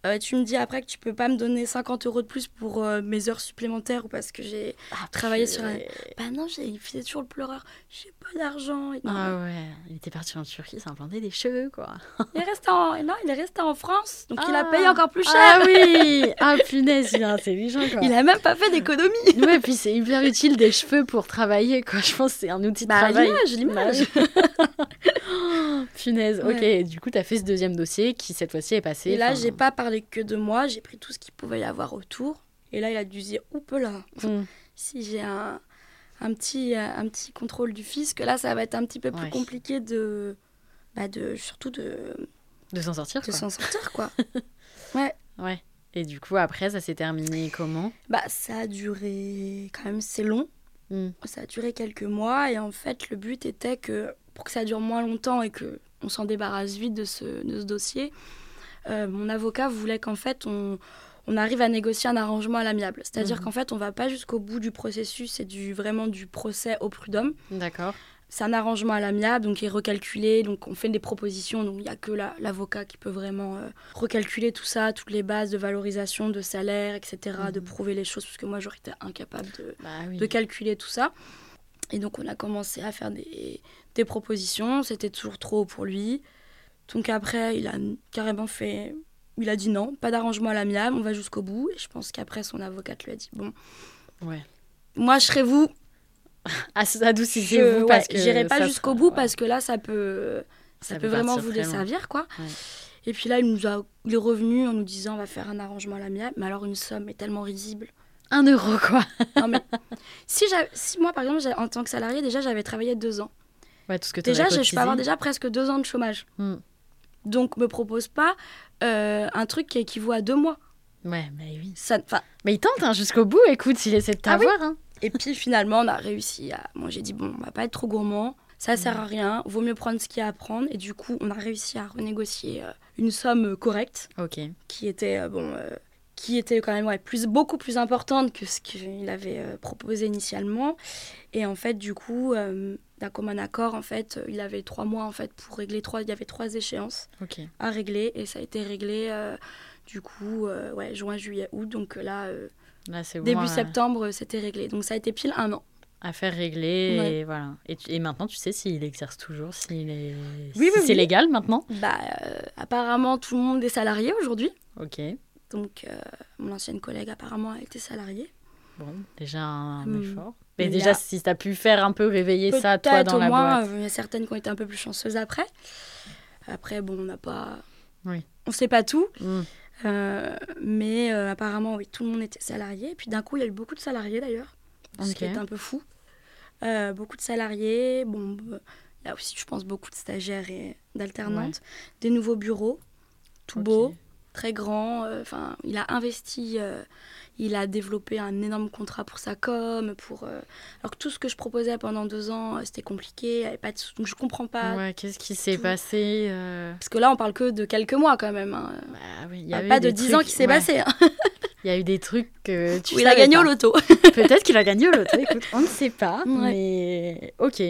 euh, tu me dis après que tu peux pas me donner 50 euros de plus pour euh, mes heures supplémentaires ou parce que j'ai Ah, travaillé sur un. Bah non, il faisait toujours le pleureur. J'ai pas d'argent. Et Ah ouais, il était parti en Turquie s'implanter des cheveux, quoi. Il est resté en, non, il est resté en France, donc il a Ah. payé encore plus cher. Ah oui (laughs) Ah punaise, il est intelligent, quoi. Il a même pas fait d'économie. (laughs) Ouais, puis c'est hyper utile des cheveux pour travailler, quoi. Je pense que c'est un outil de Bah, travail. l'image, l'image. (laughs) Oh, punaise. Ok, du coup, t'as fait ce deuxième dossier qui, cette fois-ci, est passé. Et là, j'ai pas parlé que de moi, j'ai pris tout ce qu'il pouvait y avoir autour. Et là, il a dû se dire, oupe là, hmm. si j'ai un, un, petit, euh, un petit contrôle du fisc, là, ça va être un petit peu plus Ouais. compliqué de, bah de. Surtout de, De s'en sortir, de s'en sortir, quoi. (laughs) ouais. Ouais. Et du coup, après, ça s'est terminé comment? Bah, ça a duré. Quand même, c'est long. Hmm. Ça a duré quelques mois. Et en fait, le but était que, pour que ça dure moins longtemps et que on s'en débarrasse vite de ce, de ce dossier, euh, mon avocat voulait qu'en fait, on, on arrive à négocier un arrangement à l'amiable. C'est-à-dire Mhm. qu'en fait, on va pas jusqu'au bout du processus, c'est du, vraiment du procès au prud'homme. D'accord. C'est un arrangement à l'amiable, donc il est recalculé, donc on fait des propositions, donc il n'y a que la- l'avocat qui peut vraiment euh, recalculer tout ça, toutes les bases de valorisation, de salaire, etc., de Mhm. prouver les choses, parce que moi j'aurais été incapable de, Bah oui. de calculer tout ça. Et donc on a commencé à faire des, des propositions, c'était toujours trop pour lui. Donc après, il a carrément fait... Il a dit non, pas d'arrangement à l'amiable, on va jusqu'au bout. Et je pense qu'après, son avocate lui a dit, bon, Ouais. moi je serai vous, (laughs) Ah, je Adoucissez-vous ouais, j'irai pas jusqu'au bout ouais. parce que là, ça peut, ça, Ça peut vraiment vous desservir, quoi. Ouais. Et puis là, il nous a, il est revenu en nous disant, on va faire un arrangement à l'amiable. Mais alors, une somme est tellement risible. Un euro, quoi. Non, mais si, moi, par exemple, en tant que salarié, déjà, j'avais travaillé deux ans. Ouais, tout ce que Déjà, je, je peux avoir déjà presque deux ans de chômage. Hmm. Donc, me propose pas euh, un truc qui équivaut à deux mois. Ouais, mais oui. Ça, Mais il tente hein, jusqu'au bout, écoute, il essaie de Ah oui. t'avoir. hein. et puis finalement, on a réussi à. Moi, j'ai dit, bon, on va pas être trop gourmand. Ça sert à rien. Vaut mieux prendre ce qu'il y a à prendre. Et du coup, on a réussi à renégocier euh, une somme euh, correcte. Ok. qui était euh, bon euh, qui était quand même ouais, plus, beaucoup plus importante que ce qu'il avait proposé initialement. Et en fait, du coup, d'un commun accord, en fait, il avait trois mois en fait pour régler trois. Il y avait trois échéances à régler et ça a été réglé euh, du coup euh, ouais, juin, juillet, août. Donc là, euh, début euh, septembre, c'était réglé. Donc ça a été pile un an. Affaire réglée, Ouais. et voilà. Et, tu- et maintenant, tu sais s'il exerce toujours, s'il est... Oui, si oui, c'est oui. légal maintenant Bah, euh, apparemment, tout le monde est salarié aujourd'hui. Ok. Donc, euh, mon ancienne collègue, apparemment, a été salariée. Bon, déjà un Hmm. effort. Mais déjà, a- si tu as pu faire un peu réveiller ça, toi, dans au la moins, boîte. il y a certaines qui ont été un peu plus chanceuses après. Après, bon, on n'a pas. Oui. On sait pas tout. Hmm. Euh, mais euh, apparemment, oui, tout le monde était salarié. Et puis d'un coup, il y a eu beaucoup de salariés d'ailleurs. Ce qui est un peu fou. Euh, beaucoup de salariés. Bon, a aussi, je pense, beaucoup de stagiaires et d'alternantes. Des nouveaux bureaux, tout beau, très grand. Enfin, il a investi. Il a développé un énorme contrat pour sa com, pour euh, alors que tout ce que je proposais pendant deux ans, euh, c'était compliqué, avait pas de donc je comprends pas. Ouais, qu'est-ce qui s'est passé euh, Parce que là, on parle que de quelques mois quand même. hein. bah oui, il y On a eu pas de 10 ans qui s'est ouais, passé. hein. Il y a eu des trucs que tu Où il a gagné au loto. (laughs) Peut-être qu'il a gagné au loto, écoute, on ne sait pas, Ouais. mais ok.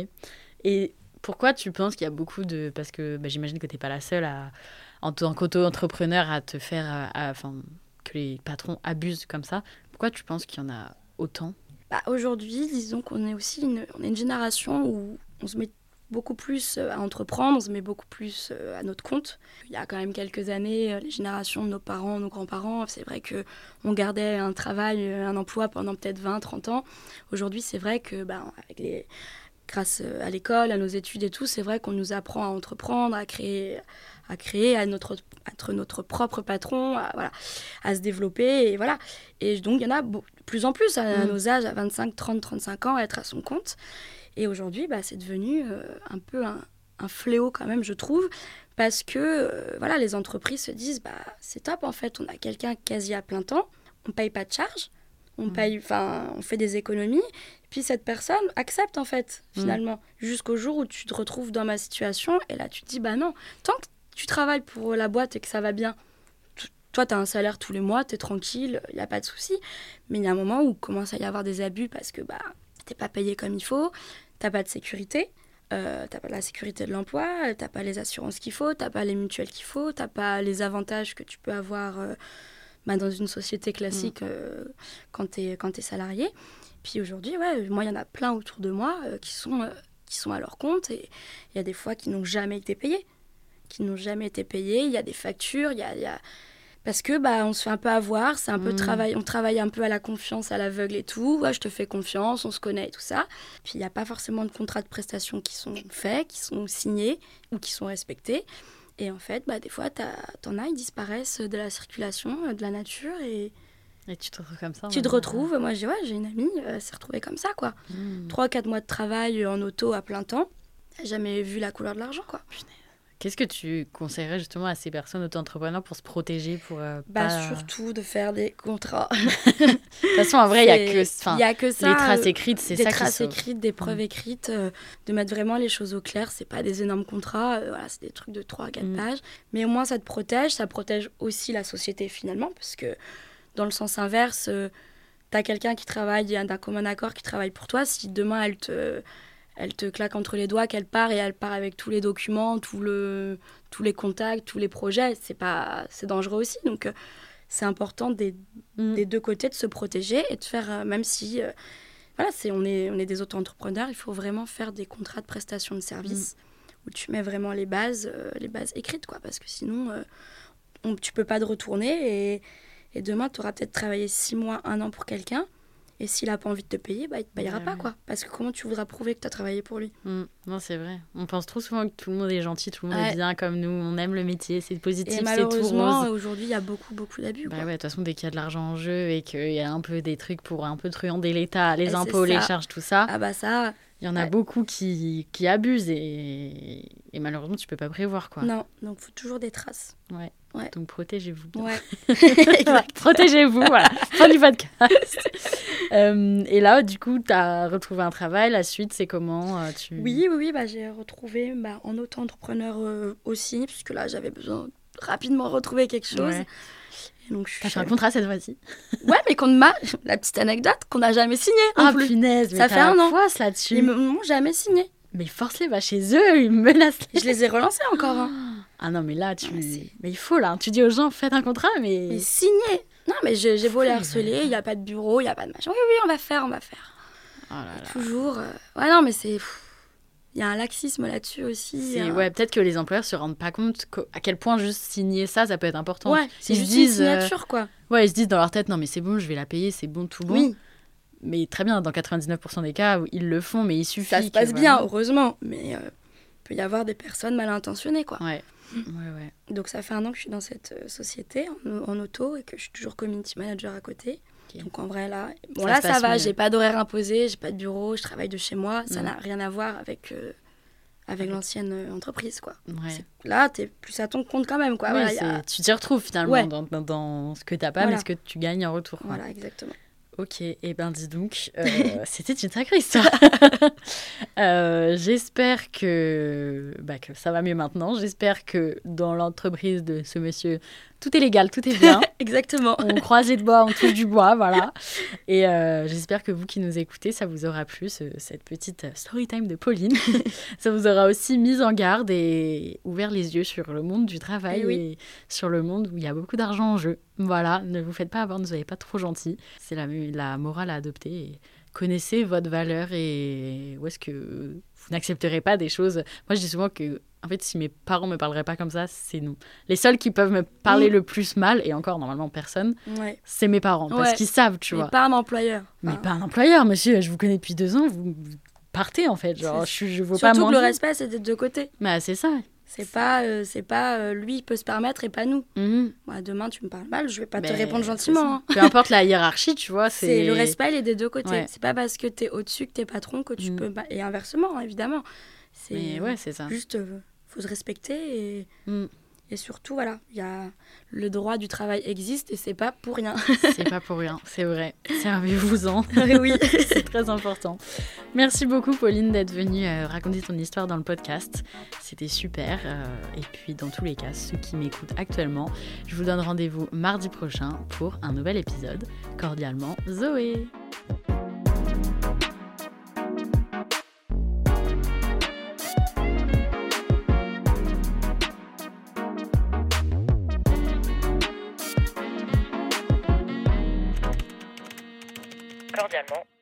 Et pourquoi tu penses qu'il y a beaucoup de... Parce que bah, j'imagine que tu n'es pas la seule à, en tant qu'auto-entrepreneur à te faire... à- les patrons abusent comme ça. Pourquoi tu penses qu'il y en a autant? Bah, Aujourd'hui, disons qu'on est aussi une, on est une génération où on se met beaucoup plus euh, à entreprendre, on se met beaucoup plus euh, à notre compte. Il y a quand même quelques années, euh, les générations de nos parents, nos grands-parents, c'est vrai que on gardait un travail, un emploi pendant peut-être 20, 30 ans. Aujourd'hui, c'est vrai que bah, grâce à l'école, à nos études et tout, c'est vrai qu'on nous apprend à entreprendre, à créer, à créer, à notre, à être notre propre patron, à, voilà, à se développer et voilà. Et donc il y en a de plus en plus à, Mm. nos âges, à 25, 30, 35 ans, à être à son compte. Et aujourd'hui, bah, c'est devenu euh, un peu un, un fléau quand même, je trouve, parce que euh, voilà, les entreprises se disent, bah, c'est top en fait, on a quelqu'un quasi à plein temps, on paye pas de charges, on Mm. paye, enfin, on fait des économies, puis cette personne accepte en fait, Mm. finalement, jusqu'au jour où tu te retrouves dans ma situation, et là tu te dis, bah non, tant que tu travailles pour la boîte et que ça va bien, toi tu as un salaire tous les mois, tu es tranquille, il n'y a pas de souci, mais il y a un moment où commence à y avoir des abus parce que bah, t'es pas payé comme il faut, t'as pas de sécurité. Euh, t'as pas la sécurité de l'emploi, t'as pas les assurances qu'il faut, t'as pas les mutuelles qu'il faut, t'as pas les avantages que tu peux avoir euh, bah, dans une société classique euh, quand t'es quand t'es salarié. Puis aujourd'hui, ouais, moi il y en a plein autour de moi euh, qui sont qui sont à leur compte et il y a des fois qui n'ont jamais été payés, qui n'ont jamais été payés. Il y a des factures, il y a, il y a- parce que bah on se fait un peu avoir, c'est un peu Mm. travail, on travaille un peu à la confiance, à l'aveugle et tout. Ouais, je te fais confiance, on se connaît et tout ça. Puis il n'y a pas forcément de contrats de prestation qui sont faits, qui sont signés ou qui sont respectés. Et en fait, bah, des fois, t'en as, ils disparaissent de la circulation, euh, de la nature, et Et tu te retrouves comme ça tu te retrouves. Moi, j'ai ouais, une amie, euh, elle s'est retrouvée comme ça, quoi. Hmm. 3-4 mois de travail en auto à plein temps. Jamais vu la couleur de l'argent, quoi. Qu'est-ce que tu conseillerais justement à ces personnes auto-entrepreneurs pour se protéger pour euh, Bah, pas- surtout de faire des contrats. (laughs) De toute façon, en vrai, il y a que... A ça. les traces euh, écrites, c'est des ça qui traces écrites, des preuves Mm. écrites, euh, de mettre vraiment les choses au clair. C'est pas des énormes contrats, euh, voilà, c'est des trucs de 3 à 4 Mm. pages. Mais au moins, ça te protège. Ça protège aussi la société finalement, parce que dans le sens inverse, euh, t'as quelqu'un qui travaille, il y a d'un commun accord qui travaille pour toi. Si demain elle te, elle te claque entre les doigts, qu'elle part et elle part avec tous les documents, tout le, tous les contacts, tous les projets, c'est pas, c'est dangereux aussi. Donc euh, c'est important des, Mm. des deux côtés de se protéger et de faire, euh, même si euh, voilà, c'est, on, est, on est des auto-entrepreneurs, il faut vraiment faire des contrats de prestation de services où tu mets vraiment les bases, euh, les bases écrites, quoi, parce que sinon, euh, on, tu peux pas te retourner et, et demain, tu auras peut-être travaillé six mois, un an pour quelqu'un. Et s'il a pas envie de te payer, bah, il te payera Ouais, pas, ouais. quoi. Parce que comment tu voudras prouver que tu as travaillé pour lui Mm. Non, c'est vrai. On pense trop souvent que tout le monde est gentil, tout le monde Ouais. est bien comme nous, on aime le métier, c'est positif, c'est tout malheureusement, aujourd'hui, il y a beaucoup, beaucoup d'abus. Bah quoi. ouais, de toute façon, dès qu'il y a de l'argent en jeu et qu'il y a un peu des trucs pour un peu truander l'État, les Et impôts, les charges, tout ça, Ah bah ça, il y en a ouais. beaucoup qui, qui abusent et... et malheureusement, tu peux pas prévoir quoi. non. Donc, faut toujours des traces. Ouais. Ouais. Donc protégez-vous. Ouais. (laughs) Protégez-vous, voilà. Fin du podcast. (laughs) Euh, et là, du coup, tu as retrouvé un travail. La suite, c'est comment euh, tu... Oui, oui, oui, bah, j'ai retrouvé bah, en auto-entrepreneur euh, aussi, puisque là, j'avais besoin de rapidement retrouver quelque chose. Donc, je suis T'as fait un contrat cette fois-ci Ouais, mais qu'on m'a. La petite anecdote qu'on n'a jamais signé. Ah plus. punaise, mais Ça fait un an. là-dessus. Ils m'ont jamais signé. Mais force-les, va chez eux, ils me menacent. Je les ai relancés encore. hein. Ah non, mais là, tu. Ouais, c'est- mais il faut là, tu dis aux gens, faites un contrat, mais. Mais signé. Non, mais j'ai beau les harceler, il n'y a pas de bureau, il n'y a pas de machin. Oui, oui, on va faire, on va faire. Oh là là. Toujours. euh, Ouais, non, mais c'est. Il y a un laxisme là-dessus aussi. Euh, Ouais, peut-être que les employeurs se rendent pas compte à quel point juste signer ça, ça peut être important. Ouais, c'est juste disent, une euh, signature, quoi. Ouais, ils se disent dans leur tête, non mais c'est bon, je vais la payer, c'est bon, tout bon. Oui, Mais très bien, dans 99% des cas, ils le font, mais il suffit. ça se passe bien, heureusement. Mais euh, il peut y avoir des personnes mal intentionnées, quoi. Ouais, ouais, ouais. Donc ça fait un an que je suis dans cette société en, en auto et que je suis toujours community manager à côté. Donc en vrai là, bon Ça là ça va, j'ai pas d'horaire imposé, j'ai pas de bureau, je travaille de chez moi, ça Mm. n'a rien à voir avec euh, avec l'ancienne euh, entreprise quoi. Ouais. Là t'es plus à ton compte quand même quoi. Oui, voilà, a- Tu t'y retrouves finalement Ouais. dans, dans- dans ce que t'as pas, Voilà. mais ce que tu gagnes en retour. quoi. voilà, exactement. Ok, et ben dis donc, euh, (laughs) c'était une sacrée histoire. (laughs) Euh, J'espère que, bah, que ça va mieux maintenant. J'espère que dans l'entreprise de ce monsieur, tout est légal, tout est bien. (laughs) Exactement. on croise les doigts, on touche du bois, voilà. Et euh, j'espère que vous qui nous écoutez, ça vous aura plu, ce- cette petite euh, story time de Pauline. (laughs) ça vous aura aussi mis en garde et ouvert les yeux sur le monde du travail Eh oui. et sur le monde où il y a beaucoup d'argent en jeu. Voilà, ne vous faites pas avoir, ne soyez pas trop gentil. C'est la, la morale à adopter. Et connaissez votre valeur et où est-ce que vous n'accepterez pas des choses. Moi, je dis souvent que, en fait, si mes parents me parleraient pas comme ça, c'est nous. Les seuls qui peuvent me parler Mm. le plus mal, et encore normalement personne, Ouais. c'est mes parents, parce Ouais. qu'ils savent, tu Mais vois. pas un employeur. Mais Enfin, pas un employeur, monsieur. Je vous connais depuis deux ans, vous partez en fait. Genre, je, je veux pas Surtout que le respect c'est des deux côtés. Mais c'est ça. C'est pas euh, c'est pas euh, lui il peut se permettre et pas nous. Mhm. Moi demain tu me parles mal, je vais pas te Mais répondre gentiment. hein. Peu importe la hiérarchie, tu vois. C'est le respect, il est des deux côtés. Ouais. C'est pas parce que t'es au-dessus que t'es patron que tu Mm. peux. Et inversement, évidemment. C'est Mais ouais, c'est ça. juste, euh, faut se respecter et, Mm. Et surtout, voilà, il y a le droit du travail existe et c'est pas pour rien. (laughs) C'est pas pour rien, c'est vrai. Servez-vous-en. (laughs) oui. (laughs) c'est très important. Merci beaucoup, Pauline, d'être venue euh, raconter ton histoire dans le podcast. C'était super. euh, et puis, dans tous les cas, ceux qui m'écoutent actuellement, je vous donne rendez-vous mardi prochain pour un nouvel épisode. Cordialement, Zoé. Cordialement,